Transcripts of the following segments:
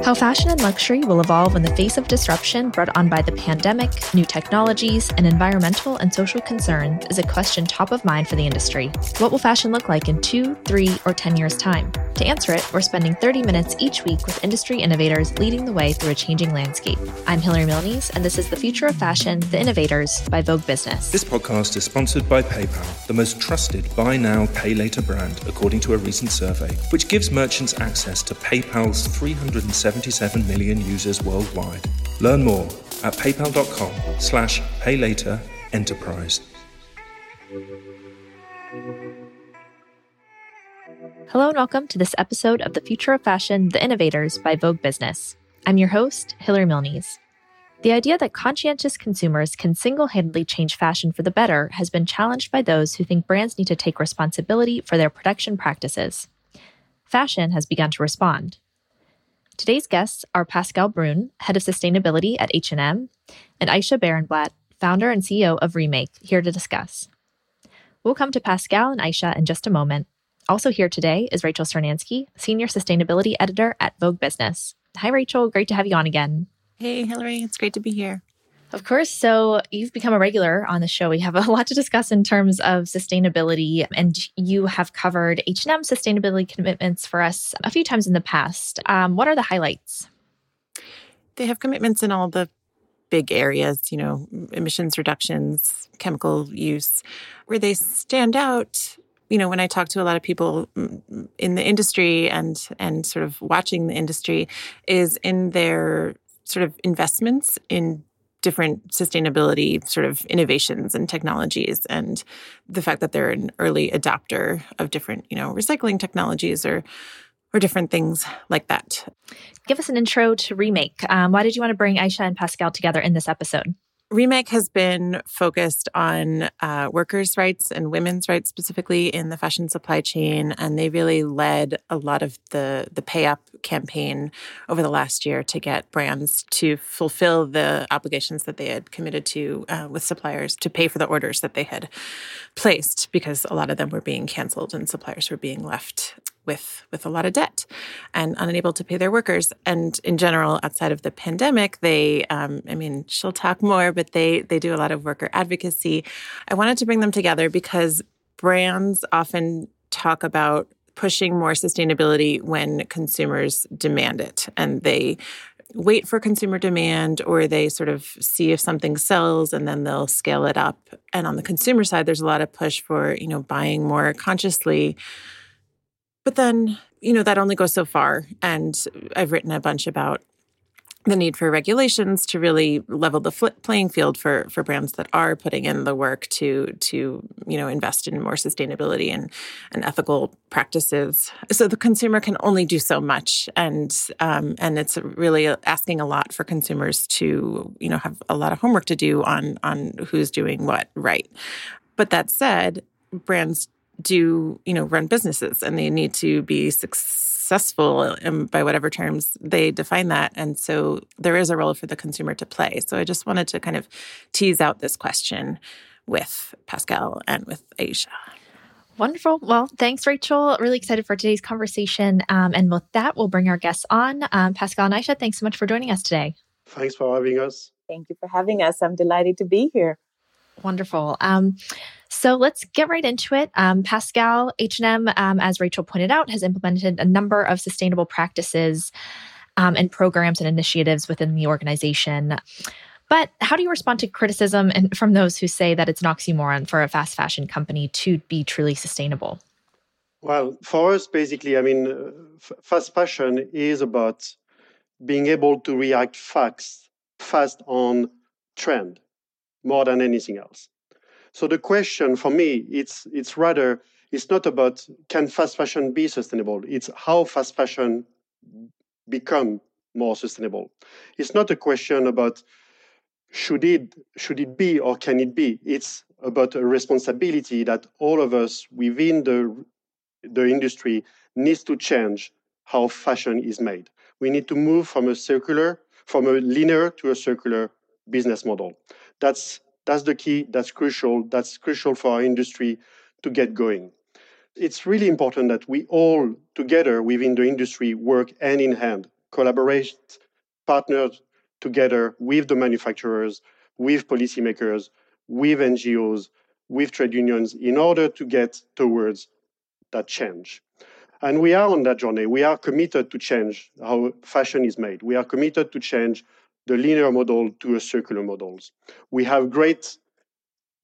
How fashion and luxury will evolve in the face of disruption brought on by the pandemic, new technologies, and environmental and social concerns is a question top of mind for the industry. What will fashion look like in two, three, or 10 years' time? To answer it, we're spending 30 minutes each week with industry innovators leading the way through a changing landscape. I'm Hillary Milnes, and this is The Future of Fashion, The Innovators by Vogue Business. This podcast is sponsored by PayPal, the most trusted buy now, pay later brand, according to a recent survey, which gives merchants access to PayPal's 370 77 million users worldwide. Learn more at paypal.com slash paylaterenterprise. Hello and welcome to this episode of The Future of Fashion, The Innovators by Vogue Business. I'm your host, Hillary Milnes. The idea that conscientious consumers can single handedly change fashion for the better has been challenged by those who think brands need to take responsibility for their production practices. Fashion has begun to respond. Today's guests are Pascal Brun, Head of Sustainability at H&M, and Ayesha Barenblatt, Founder and CEO of Remake, here to discuss. We'll come to Pascal and Ayesha in just a moment. Also here today is Rachel Cernansky, Senior Sustainability Editor at Vogue Business. Hi, Rachel. Great to have you on again. Hey, Hillary. It's great to be here. Of course. So you've become a regular on the show. We have a lot to discuss in terms of sustainability, and you have covered H&M sustainability commitments for us a few times in the past. Um, what are the highlights? They have commitments in all the big areas, you know, emissions reductions, chemical use. Where they stand out, you know, when I talk to a lot of people mm, in the industry and and sort of watching the industry, is in their sort of investments in different sustainability sort of innovations and technologies and the fact that they're an early adopter of different you know recycling technologies or or different things like that. Give us an intro to remake. Um, why did you want to bring ayesha and pascal together in this episode Remake has been focused on uh, workers' rights and women's rights specifically in the fashion supply chain, and they really led a lot of the the pay up campaign over the last year to get brands to fulfill the obligations that they had committed to uh, with suppliers to pay for the orders that they had placed, because a lot of them were being canceled and suppliers were being left with with a lot of debt and unable to pay their workers. And in general, outside of the pandemic, they, um, I mean, she'll talk more, but they they do a lot of worker advocacy. I wanted to bring them together because brands often talk about pushing more sustainability when consumers demand it and they wait for consumer demand or they sort of see if something sells and then they'll scale it up and on the consumer side there's a lot of push for you know buying more consciously but then, you know, that only goes so far. And I've written a bunch about the need for regulations to really level the playing field for for brands that are putting in the work to to you know invest in more sustainability and and ethical practices. So the consumer can only do so much, and um, and it's really asking a lot for consumers to you know have a lot of homework to do on on who's doing what right. But that said, brands do you know run businesses and they need to be successful by whatever terms they define that and so there is a role for the consumer to play so i just wanted to kind of tease out this question with pascal and with ayesha Wonderful. Well, thanks, Rachel. Really excited for today's conversation. Um, and with that, we'll bring our guests on. Um, Pascal and Ayesha, thanks so much for joining us today. Thanks for having us. Thank you for having us. I'm delighted to be here. Wonderful. Um, so let's get right into it. Um, Pascal H&M, um, as Rachel pointed out, has implemented a number of sustainable practices um, and programs and initiatives within the organization. But how do you respond to criticism and from those who say that it's an oxymoron for a fast fashion company to be truly sustainable? Well, for us, basically, I mean, fast fashion is about being able to react fast, fast on trend more than anything else. So the question for me, it's it's rather it's not about can fast fashion be sustainable. It's how fast fashion become more sustainable. It's not a question about should it should it be or can it be. It's about a responsibility that all of us within the the industry needs to change how fashion is made. We need to move from a circular, from a linear to a circular business model. That's that's the key. That's crucial. That's crucial for our industry to get going. It's really important that we all together within the industry work hand in hand collaborate, partner together with the manufacturers, with policymakers, with NGOs, with trade unions in order to get towards that change. And we are on that journey. We are committed to change how fashion is made. We are committed to change the linear model to a circular models. We have great,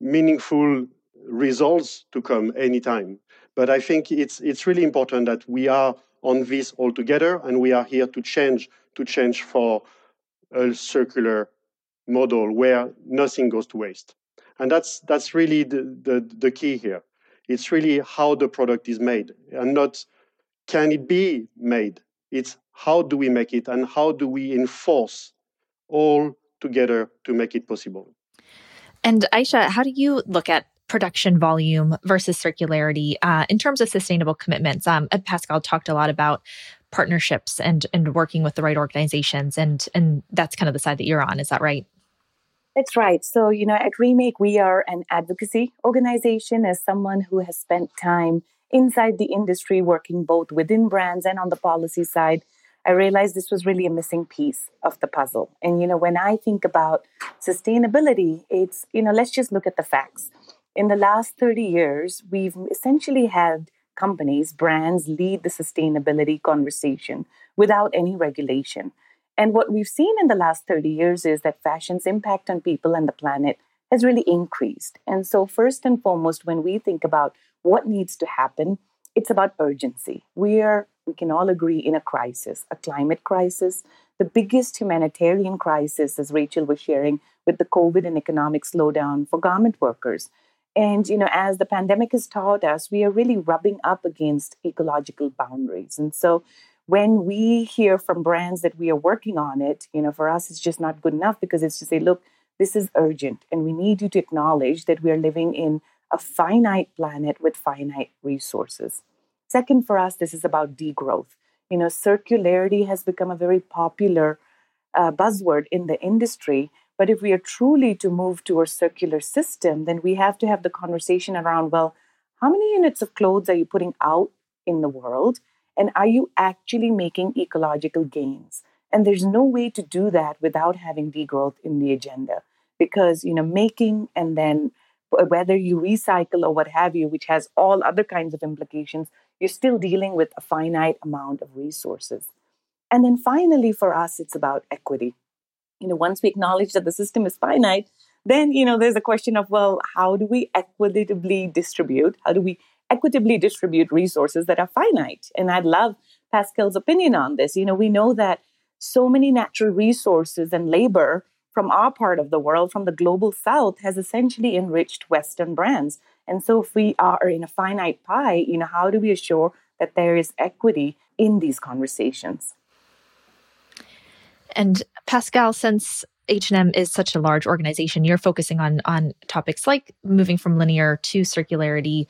meaningful results to come anytime. But I think it's it's really important that we are on this all together and we are here to change to change for a circular model where nothing goes to waste. And that's that's really the, the, the key here. It's really how the product is made and not can it be made. It's how do we make it and how do we enforce all together to make it possible. And Ayesha, how do you look at production volume versus circularity uh, in terms of sustainable commitments? Um, Pascal talked a lot about partnerships and and working with the right organizations, and and that's kind of the side that you're on. Is that right? That's right. So, you know, at Remake, we are an advocacy organization as someone who has spent time inside the industry working both within brands and on the policy side. I realized this was really a missing piece of the puzzle. And, you know, when I think about sustainability, it's, you know, let's just look at the facts. In the last 30 years, we've essentially had companies, brands lead the sustainability conversation without any regulation. And what we've seen in the last 30 years is that fashion's impact on people and the planet has really increased. And so, first and foremost, when we think about what needs to happen, it's about urgency. We are, we can all agree, in a crisis, a climate crisis, the biggest humanitarian crisis, as Rachel was sharing, with the COVID and economic slowdown for garment workers. And, you know, as the pandemic has taught us, we are really rubbing up against ecological boundaries. And so when we hear from brands that we are working on it, you know, for us, it's just not good enough because it's to say, look, this is urgent and we need you to acknowledge that we are living in a finite planet with finite resources. Second, for us, this is about degrowth. You know, circularity has become a very popular uh, buzzword in the industry. But if we are truly to move to a circular system, then we have to have the conversation around well, how many units of clothes are you putting out in the world? And are you actually making ecological gains? And there's no way to do that without having degrowth in the agenda. Because, you know, making and then whether you recycle or what have you, which has all other kinds of implications, you're still dealing with a finite amount of resources. And then finally, for us, it's about equity. You know, once we acknowledge that the system is finite, then, you know, there's a question of, well, how do we equitably distribute? How do we equitably distribute resources that are finite. And I'd love Pascal's opinion on this. You know, we know that so many natural resources and labor from our part of the world, from the global south, has essentially enriched Western brands. And so, if we are in a finite pie, you know, how do we assure that there is equity in these conversations? And Pascal, since H&M is such a large organization, you're focusing on on topics like moving from linear to circularity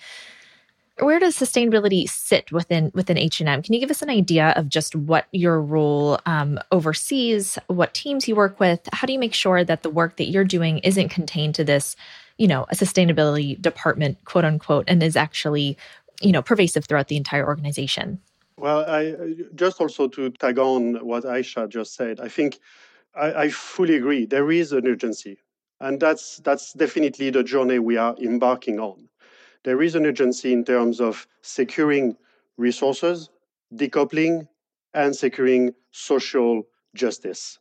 where does sustainability sit within within H&M? Can you give us an idea of just what your role um, oversees, what teams you work with? How do you make sure that the work that you're doing isn't contained to this, you know, a sustainability department, quote unquote, and is actually, you know, pervasive throughout the entire organization? Well, I just also to tag on what Ayesha just said. I think I, I fully agree. There is an urgency, and that's that's definitely the journey we are embarking on there is an urgency in terms of securing resources, decoupling, and securing social justice.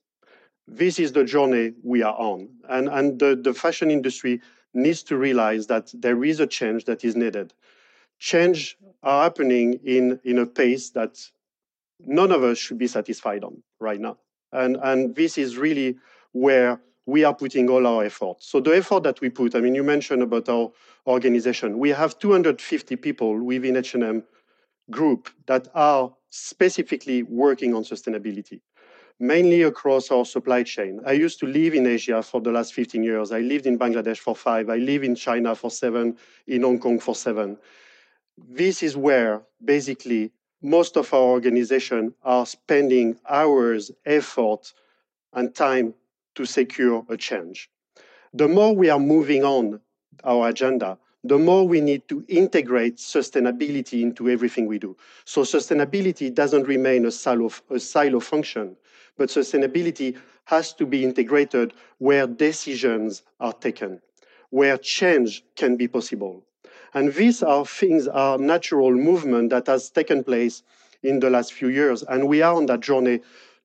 This is the journey we are on. And, and the, the fashion industry needs to realize that there is a change that is needed. Change are happening in, in a pace that none of us should be satisfied on right now. And, and this is really where we are putting all our effort. So the effort that we put, I mean, you mentioned about our organization. We have 250 people within H&M group that are specifically working on sustainability, mainly across our supply chain. I used to live in Asia for the last 15 years. I lived in Bangladesh for five. I live in China for seven, in Hong Kong for seven. This is where basically most of our organization are spending hours, effort, and time to secure a change. The more we are moving on our agenda, the more we need to integrate sustainability into everything we do. So sustainability doesn't remain a silo, a silo function, but sustainability has to be integrated where decisions are taken, where change can be possible. And these are things, are natural movement that has taken place in the last few years. And we are on that journey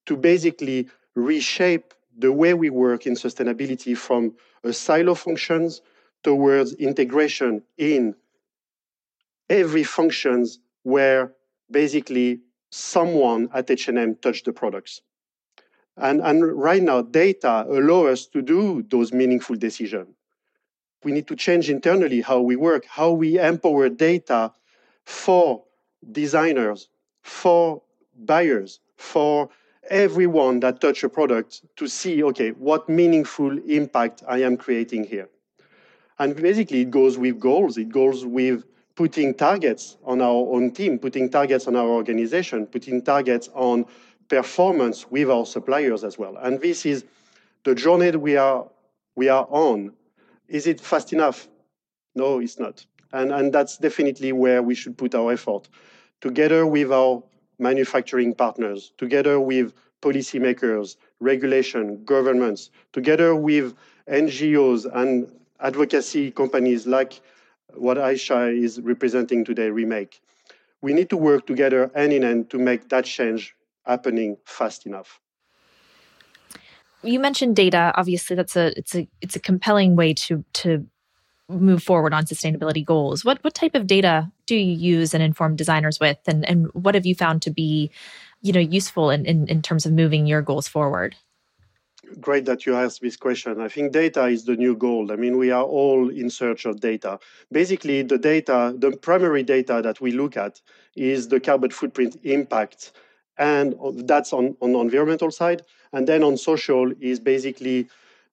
to basically reshape the way we work in sustainability from a silo functions towards integration in every functions where basically someone at H&M touched the products. And, and right now, data allow us to do those meaningful decisions. We need to change internally how we work, how we empower data for designers, for buyers, for everyone that touch a product to see, okay, what meaningful impact I am creating here. And basically, it goes with goals. It goes with putting targets on our own team, putting targets on our organization, putting targets on performance with our suppliers as well. And this is the journey we are we are on. Is it fast enough? No, it's not. And, and that's definitely where we should put our effort. Together with our manufacturing partners, together with policymakers, regulation, governments, together with NGOs and advocacy companies like what Ayesha is representing today, Remake. We need to work together hand in hand to make that change happening fast enough. You mentioned data. Obviously, that's a it's a it's a compelling way to to move forward on sustainability goals. What what type of data do you use and inform designers with, and and what have you found to be, you know, useful in in, in terms of moving your goals forward? great that you asked this question. I think data is the new gold. I mean, we are all in search of data. Basically, the data, the primary data that we look at is the carbon footprint impact. And that's on, on the environmental side. And then on social is basically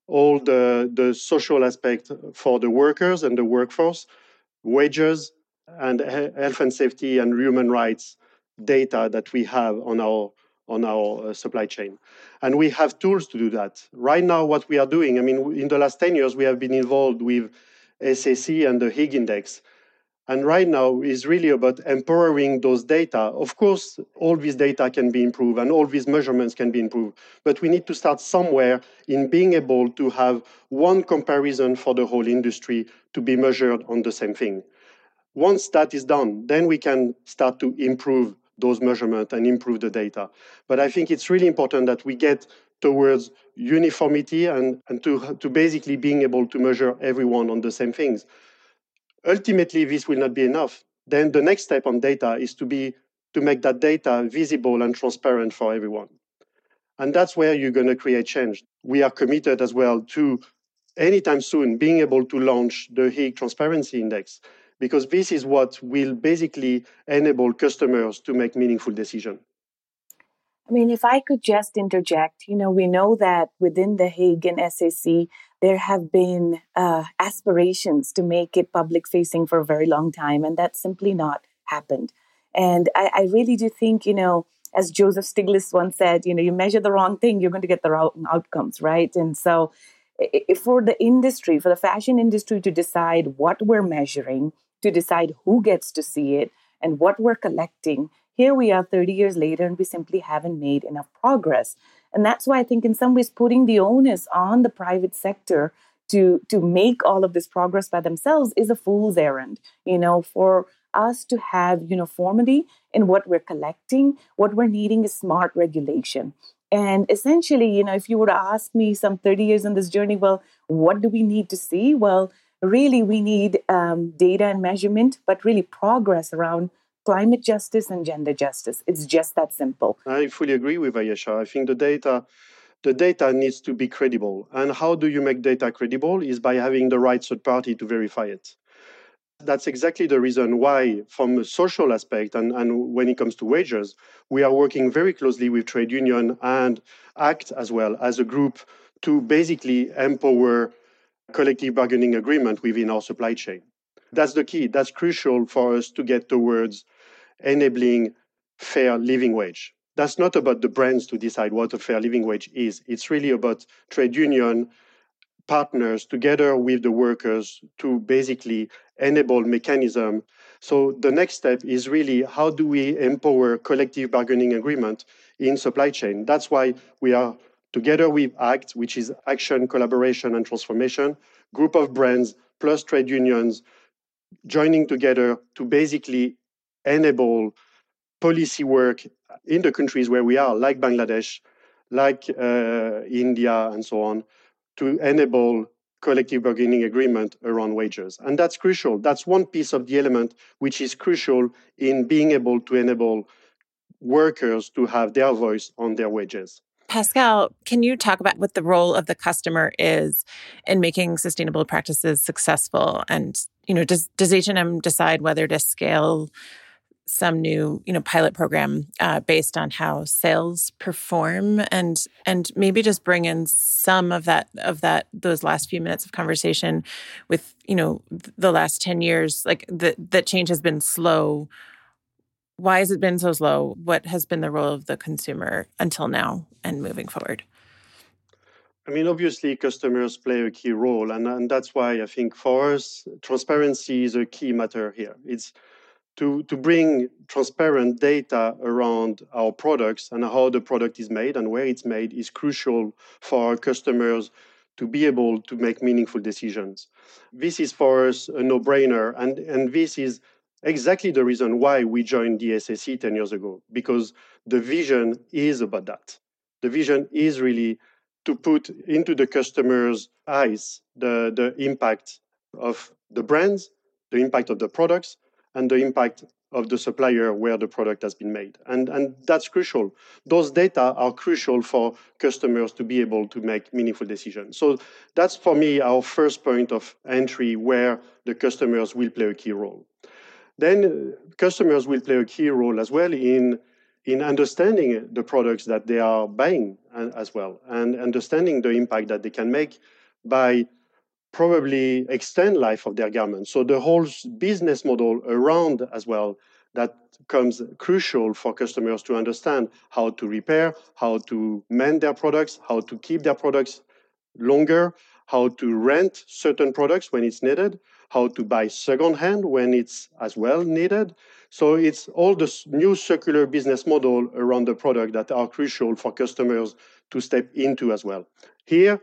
all the, the social aspect for the workers and the workforce, wages, and health and safety and human rights data that we have on our on our uh, supply chain. And we have tools to do that. Right now, what we are doing, I mean, in the last 10 years, we have been involved with SAC and the Higg Index. And right now is really about empowering those data. Of course, all this data can be improved and all these measurements can be improved, but we need to start somewhere in being able to have one comparison for the whole industry to be measured on the same thing. Once that is done, then we can start to improve those measurements and improve the data. But I think it's really important that we get towards uniformity and, and to, to basically being able to measure everyone on the same things. Ultimately, this will not be enough. Then the next step on data is to be to make that data visible and transparent for everyone. And that's where you're going to create change. We are committed as well to anytime soon being able to launch the Higg Transparency Index because this is what will basically enable customers to make meaningful decisions. I mean, if I could just interject, you know, we know that within the Higg and SAC, there have been uh, aspirations to make it public facing for a very long time, and that's simply not happened. And I, I really do think, you know, as Joseph Stiglitz once said, you know, you measure the wrong thing, you're going to get the wrong outcomes, right? And so, for the industry, for the fashion industry to decide what we're measuring, to decide who gets to see it and what we're collecting. Here we are 30 years later, and we simply haven't made enough progress. And that's why I think, in some ways, putting the onus on the private sector to, to make all of this progress by themselves is a fool's errand. You know, for us to have uniformity in what we're collecting, what we're needing is smart regulation. And essentially, you know, if you were to ask me some 30 years in this journey, well, what do we need to see? Well, really we need um, data and measurement, but really progress around climate justice and gender justice. It's just that simple. I fully agree with Ayesha. I think the data the data needs to be credible. And how do you make data credible is by having the right third party to verify it. That's exactly the reason why, from a social aspect and, and when it comes to wages, we are working very closely with trade union and ACT as well as a group to basically empower collective bargaining agreement within our supply chain. That's the key. That's crucial for us to get towards enabling fair living wage. That's not about the brands to decide what a fair living wage is. It's really about trade union partners together with the workers to basically enable mechanism. So the next step is really how do we empower collective bargaining agreement in supply chain? That's why we are together with ACT, which is Action, Collaboration and Transformation, group of brands plus trade unions joining together to basically enable policy work in the countries where we are, like Bangladesh, like uh, India, and so on, to enable collective bargaining agreement around wages. And that's crucial. That's one piece of the element which is crucial in being able to enable workers to have their voice on their wages. Pascal, can you talk about what the role of the customer is in making sustainable practices successful? And, you know, does, does H&M decide whether to scale some new you know pilot program uh, based on how sales perform and and maybe just bring in some of that of that those last few minutes of conversation with you know the last 10 years like that that change has been slow why has it been so slow what has been the role of the consumer until now and moving forward I mean, obviously, customers play a key role, and, and that's why I think for us, transparency is a key matter here. It's to, to bring transparent data around our products and how the product is made and where it's made is crucial for our customers to be able to make meaningful decisions. This is for us a no brainer, and, and this is exactly the reason why we joined the SAC 10 years ago, because the vision is about that. The vision is really to put into the customer's eyes the, the impact of the brands, the impact of the products, and the impact of the supplier where the product has been made. And, and that's crucial. Those data are crucial for customers to be able to make meaningful decisions. So that's for me our first point of entry where the customers will play a key role. Then uh, customers will play a key role as well in, in understanding the products that they are buying uh, as well and understanding the impact that they can make by probably extend life of their garments. So the whole business model around as well that comes crucial for customers to understand how to repair, how to mend their products, how to keep their products longer, how to rent certain products when it's needed, how to buy secondhand when it's as well needed. So it's all the new circular business model around the product that are crucial for customers to step into as well. Here,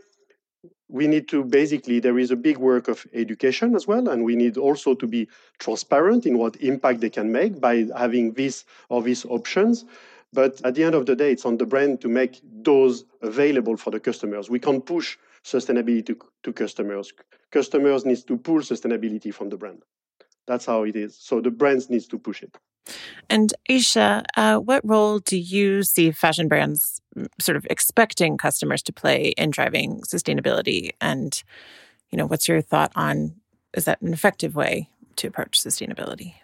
we need to basically there is a big work of education as well and we need also to be transparent in what impact they can make by having this or these options but at the end of the day it's on the brand to make those available for the customers we can't push sustainability to, to customers customers needs to pull sustainability from the brand that's how it is so the brands needs to push it and Ayesha, uh, what role do you see fashion brands mm, sort of expecting customers to play in driving sustainability? And, you know, what's your thought on is that an effective way to approach sustainability?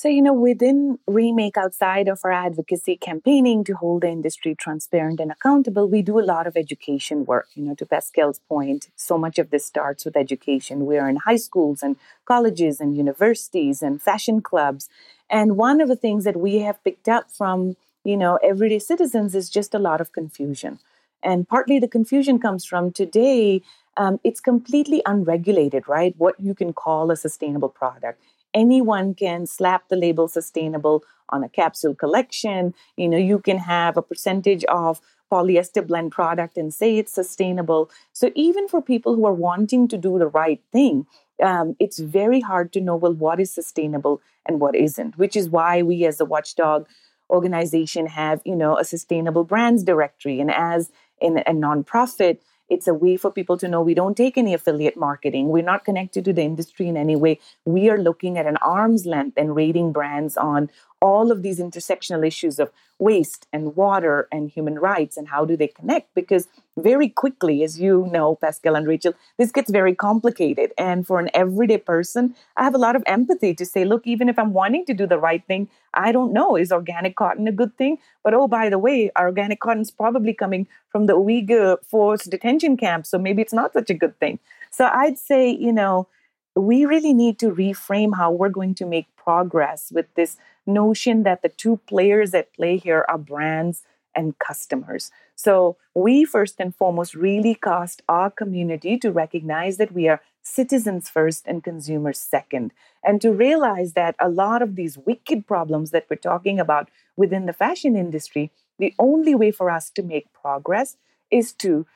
So, you know, within Remake, outside of our advocacy campaigning to hold the industry transparent and accountable, we do a lot of education work. You know, to Pascal's point, so much of this starts with education. We are in high schools and colleges and universities and fashion clubs. And one of the things that we have picked up from, you know, everyday citizens is just a lot of confusion. And partly the confusion comes from today, um, it's completely unregulated, right? What you can call a sustainable product anyone can slap the label sustainable on a capsule collection. You know, you can have a percentage of polyester blend product and say it's sustainable. So even for people who are wanting to do the right thing, um, it's very hard to know well what is sustainable and what isn't. Which is why we, as a watchdog organization, have you know a sustainable brands directory, and as in a nonprofit, it's a way for people to know we don't take any affiliate marketing. We're not connected to the industry in any way. We are looking at an arm's length and rating brands on all of these intersectional issues of waste and water and human rights and how do they connect? Because very quickly as you know pascal and rachel this gets very complicated. And for an everyday person i have a lot of empathy to say look even if i'm wanting to do the right thing i don't know is organic cotton a good thing? But oh by the way organic cotton is probably coming from the uyghur forced detention camp so maybe it's not such a good thing. So i'd say you know we really need to reframe how we're going to make progress with this notion that the two players at play here are brands and customers. So, we first and foremost really cast our community to recognize that we are citizens first and consumers second, and to realize that a lot of these wicked problems that we're talking about within the fashion industry, the only way for us to make progress is to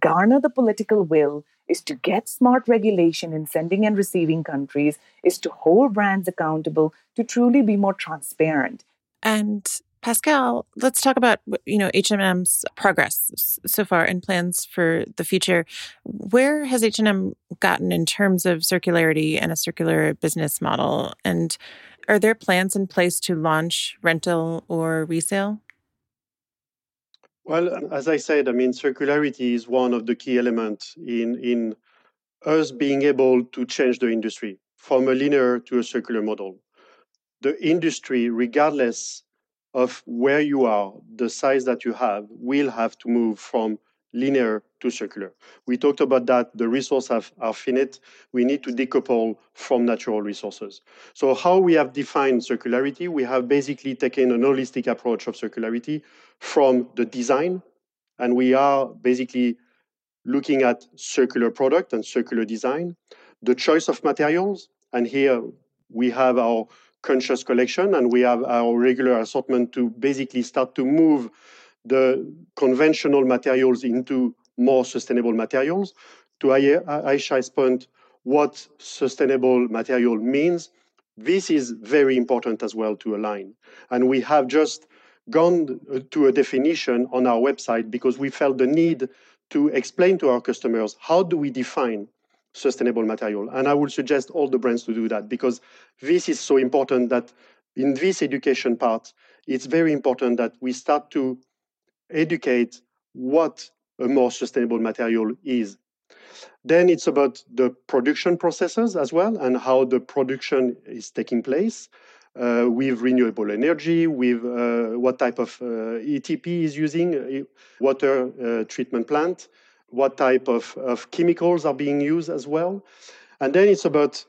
garner the political will, is to get smart regulation in sending and receiving countries, is to hold brands accountable, to truly be more transparent. And Pascal, let's talk about you know H&M's progress so far and plans for the future. Where has H&M gotten in terms of circularity and a circular business model? And are there plans in place to launch rental or resale? Well, as I said, I mean circularity is one of the key elements in in us being able to change the industry from a linear to a circular model. The industry, regardless of where you are, the size that you have, will have to move from linear to circular. We talked about that. The resources are finite. We need to decouple from natural resources. So, how we have defined circularity, we have basically taken an holistic approach of circularity from the design, and we are basically looking at circular product and circular design, the choice of materials, and here we have our conscious collection and we have our regular assortment to basically start to move the conventional materials into more sustainable materials. To Ayesha's point, what sustainable material means, this is very important as well to align. And we have just gone uh, to a definition on our website because we felt the need to explain to our customers how do we define sustainable material. And I would suggest all the brands to do that because this is so important that in this education part, it's very important that we start to educate what a more sustainable material is. Then it's about the production processes as well and how the production is taking place uh, with renewable energy, with uh, what type of uh, ETP is using, uh, water uh, treatment plant, what type of, of chemicals are being used as well. And then it's about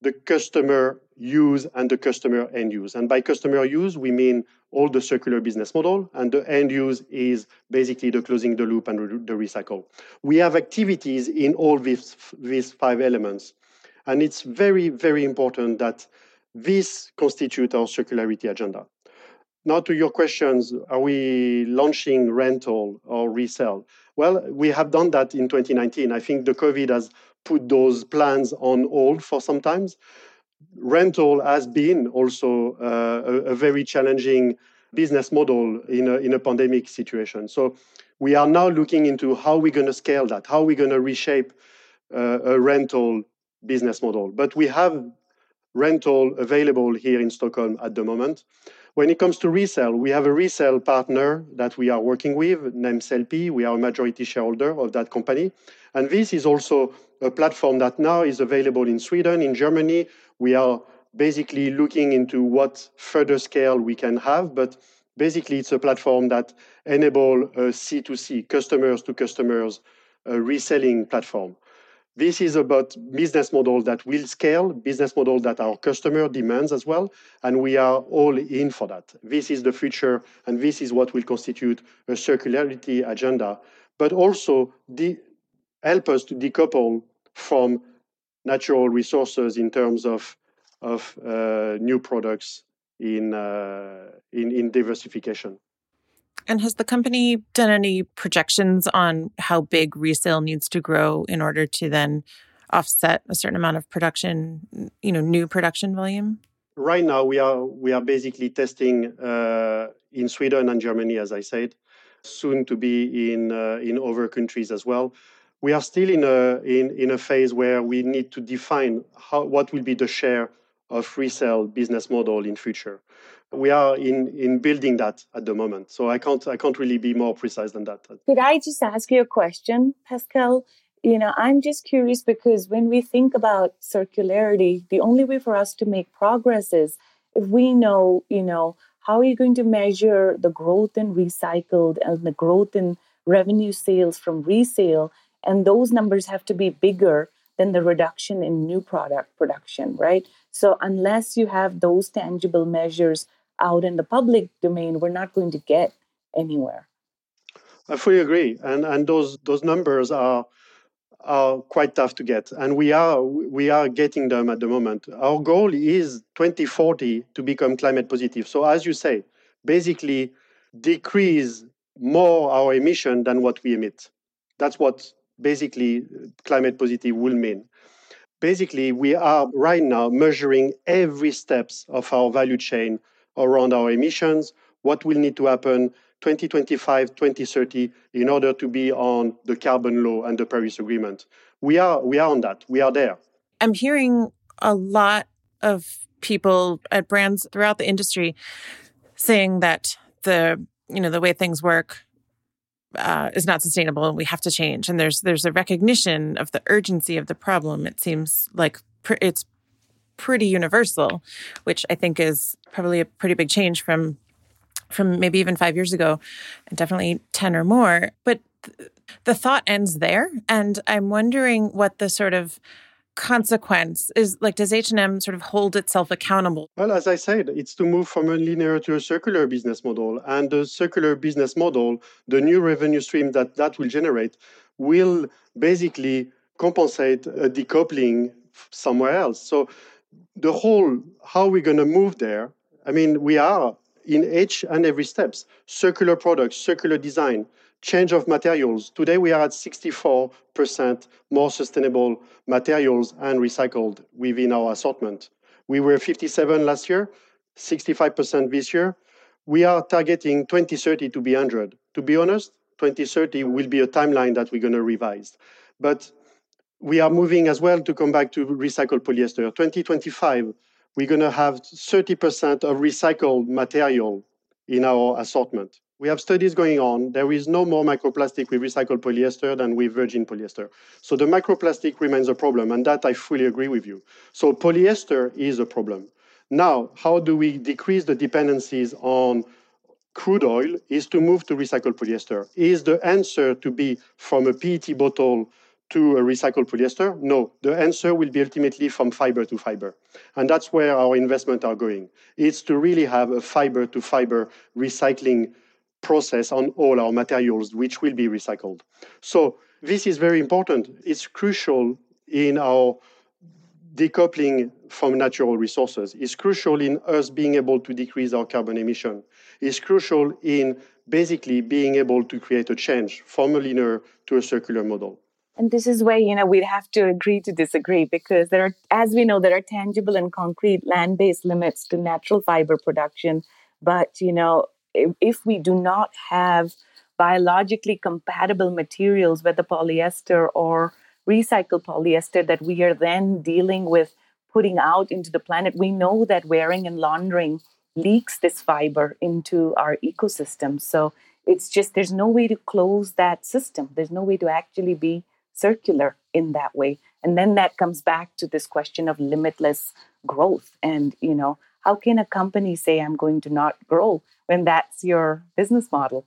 the customer use and the customer end use. And by customer use, we mean all the circular business model, and the end use is basically the closing the loop and the recycle. We have activities in all these, these five elements. And it's very, very important that this constitute our circularity agenda. Now to your questions, are we launching rental or resell? Well, we have done that in 2019. I think the COVID has put those plans on hold for some times. Rental has been also uh, a, a, very challenging business model in a, in a pandemic situation. So we are now looking into how we're going to scale that, how we're going to reshape uh, a rental business model. But we have rental available here in Stockholm at the moment. When it comes to resale, we have a resale partner that we are working with named Sellpy. We are a majority shareholder of that company. And this is also a platform that now is available in Sweden, in Germany. We are basically looking into what further scale we can have, but basically it's a platform that enable uh, a C2C, customers to customers, uh, reselling platform. This is about business model that will scale, business model that our customer demands as well, and we are all in for that. This is the future, and this is what will constitute a circularity agenda, but also de- help us to decouple from natural resources in terms of of uh, new products in, uh, in in diversification. And has the company done any projections on how big resale needs to grow in order to then offset a certain amount of production, you know, new production volume? Right now, we are we are basically testing uh, in Sweden and Germany, as I said, soon to be in uh, in other countries as well. We are still in a in, in a phase where we need to define how what will be the share of resale business model in future. We are in in building that at the moment so i can't i can't really be more precise than that. Could i just ask you a question pascal? You know i'm just curious because when we think about circularity the only way for us to make progress is if we know you know how are you going to measure the growth in recycled and the growth in revenue sales from resale and those numbers have to be bigger than the reduction in new product production right so unless you have those tangible measures out in the public domain, we're not going to get anywhere. I fully agree, and and those those numbers are are quite tough to get, and we are we are getting them at the moment. Our goal is 2040 to become climate positive. So as you say, basically decrease more our emission than what we emit. That's what basically uh, climate positive will mean. Basically, we are right now measuring every steps of our value chain around our emissions, what will need to happen 2025, 2030 in order to be on the carbon law and the Paris Agreement. We are we are on that. We are there. I'm hearing a lot of people at brands throughout the industry saying that the you know the way things work uh, is not sustainable and we have to change. And there's there's a recognition of the urgency of the problem. It seems like pr- it's pretty universal which i think is probably a pretty big change from from maybe even 5 years ago and definitely 10 or more. But th- the thought ends there. And i'm wondering what the sort of consequence is like does h&m sort of hold itself accountable? Well as i said it's to move from a linear to a circular business model and the circular business model the new revenue stream that that will generate will basically compensate a decoupling somewhere else. So the whole how we're going to move there i mean we are in each and every steps. Circular products circular design change of materials. Today we are at 64% more sustainable materials and recycled within our assortment. We were 57 last year, 65% this year. We are targeting 2030 to be 100. To be honest, 2030 will be a timeline that we're going to revise. But we are moving as well to come back to recycled polyester. 2025, we're going to have 30% of recycled material in our assortment. We have studies going on. There is no more microplastic with recycled polyester than with virgin polyester. So the microplastic remains a problem, and that I fully agree with you. So polyester is a problem. Now, how do we decrease the dependencies on crude oil is to move to recycled polyester. Is the answer to be from a PET bottle to a recycled polyester? No. The answer will be ultimately from fiber to fiber. And that's where our investments are going. It's to really have a fiber to fiber recycling process on all our materials, which will be recycled. So this is very important. It's crucial in our decoupling from natural resources. It's crucial in us being able to decrease our carbon emission. It's crucial in basically being able to create a change from a linear to a circular model. And this is where, you know, we'd have to agree to disagree because there are, as we know, there are tangible and concrete land based limits to natural fiber production. But, you know, if we do not have biologically compatible materials, whether polyester or recycled polyester, that we are then dealing with putting out into the planet, we know that wearing and laundering leaks this fiber into our ecosystem. So it's just there's no way to close that system. There's no way to actually be circular in that way. And then that comes back to this question of limitless growth. And, you know, how can a company say, I'm going to not grow when that's your business model?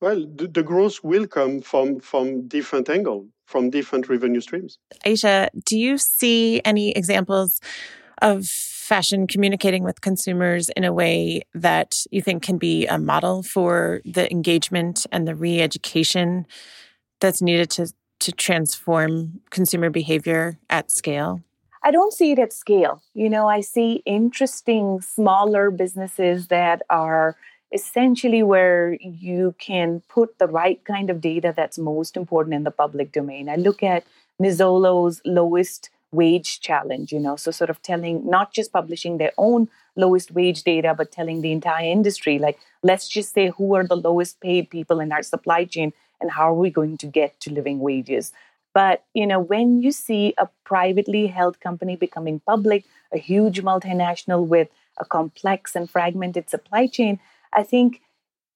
Well, the, the growth will come from, from different angles, from different revenue streams. Ayesha, do you see any examples of fashion communicating with consumers in a way that you think can be a model for the engagement and the re-education that's needed to to transform consumer behavior at scale? I don't see it at scale. You know, I see interesting smaller businesses that are essentially where you can put the right kind of data that's most important in the public domain. I look at Mazzolo's lowest wage challenge, you know, so sort of telling, not just publishing their own lowest wage data, but telling the entire industry, like, let's just say who are the lowest paid people in our supply chain and how are we going to get to living wages. But you know, when you see a privately held company becoming public, a huge multinational with a complex and fragmented supply chain, I think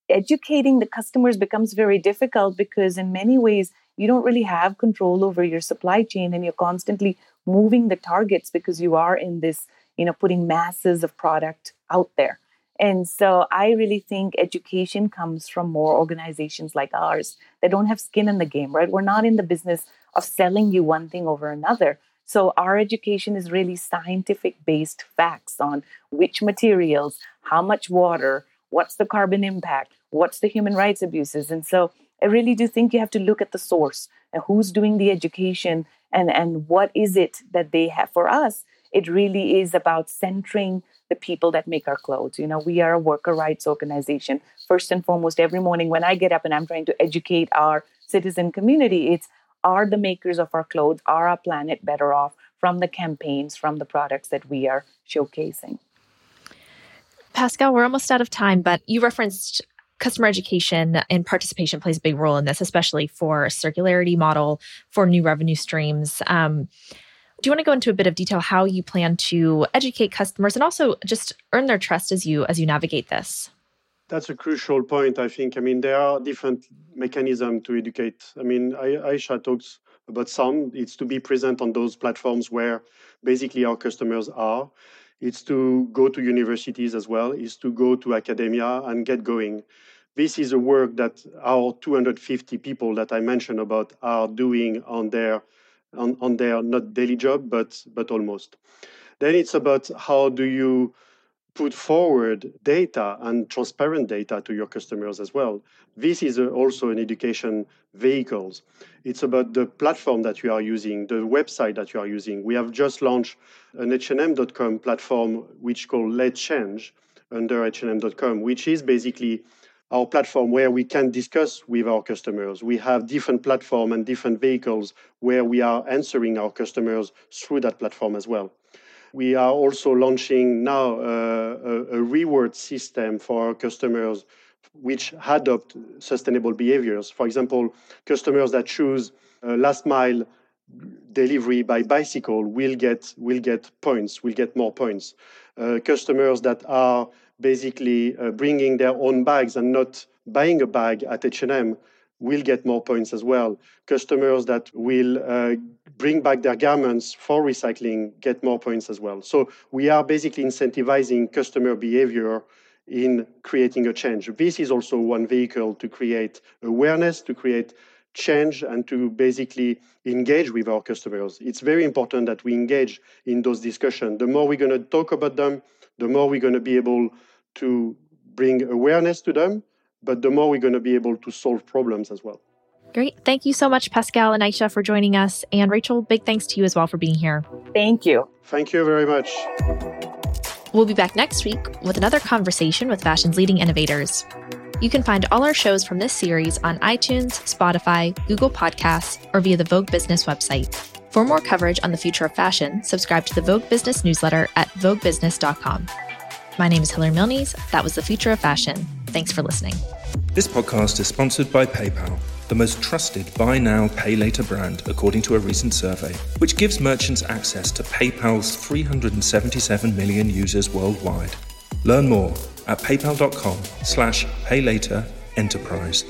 educating the customers becomes very difficult because in many ways you don't really have control over your supply chain and you're constantly moving the targets because you are in this, you know, putting masses of product out there. And so I really think education comes from more organizations like ours that don't have skin in the game, right? We're not in the business of selling you one thing over another. So our education is really scientific based facts on which materials, how much water, What's the carbon impact? What's the human rights abuses? And so I really do think you have to look at the source and who's doing the education and, and what is it that they have. For us, it really is about centering the people that make our clothes. You know, we are a worker rights organization. First and foremost, every morning when I get up and I'm trying to educate our citizen community, it's are the makers of our clothes, are our planet better off from the campaigns, from the products that we are showcasing? Pascal, we're almost out of time, but you referenced customer education and participation plays a big role in this, especially for a circularity model for new revenue streams. Um, do you want to go into a bit of detail how you plan to educate customers and also just earn their trust as you as you navigate this? That's a crucial point, I think. I mean, there are different mechanisms to educate. I mean, Ayesha talks about some. It's to be present on those platforms where basically our customers are. It's to go to universities as well. It's to go to academia and get going. This is a work that our 250 people that I mentioned about are doing on their on, on their not daily job, but but almost. Then it's about how do you put forward data and transparent data to your customers as well. This is a, also an education vehicles. It's about the platform that you are using, the website that you are using. We have just launched an H&M.com platform which called Let's Change under H&M.com, which is basically our platform where we can discuss with our customers. We have different platform and different vehicles where we are answering our customers through that platform as well. We are also launching now uh, a, a reward system for our customers which adopt sustainable behaviors. For example, customers that choose last mile delivery by bicycle will get will get points, will get more points. Uh, customers that are basically uh, bringing their own bags and not buying a bag at H&M will get more points as well. Customers that will uh, bring back their garments for recycling get more points as well. So we are basically incentivizing customer behavior in creating a change. This is also one vehicle to create awareness, to create change, and to basically engage with our customers. It's very important that we engage in those discussions. The more we're going to talk about them, the more we're going to be able to bring awareness to them but the more we're going to be able to solve problems as well. Great. Thank you so much, Pascal and Ayesha, for joining us. And Rachel, big thanks to you as well for being here. Thank you. Thank you very much. We'll be back next week with another conversation with fashion's leading innovators. You can find all our shows from this series on iTunes, Spotify, Google Podcasts, or via the Vogue Business website. For more coverage on the future of fashion, subscribe to the Vogue Business newsletter at voguebusiness.com. My name is Hilary Milnes. That was The Future of Fashion. Thanks for listening. This podcast is sponsored by PayPal, the most trusted buy now, pay later brand, according to a recent survey, which gives merchants access to PayPal's 377 million users worldwide. Learn more at paypal.com slash paylaterenterprise.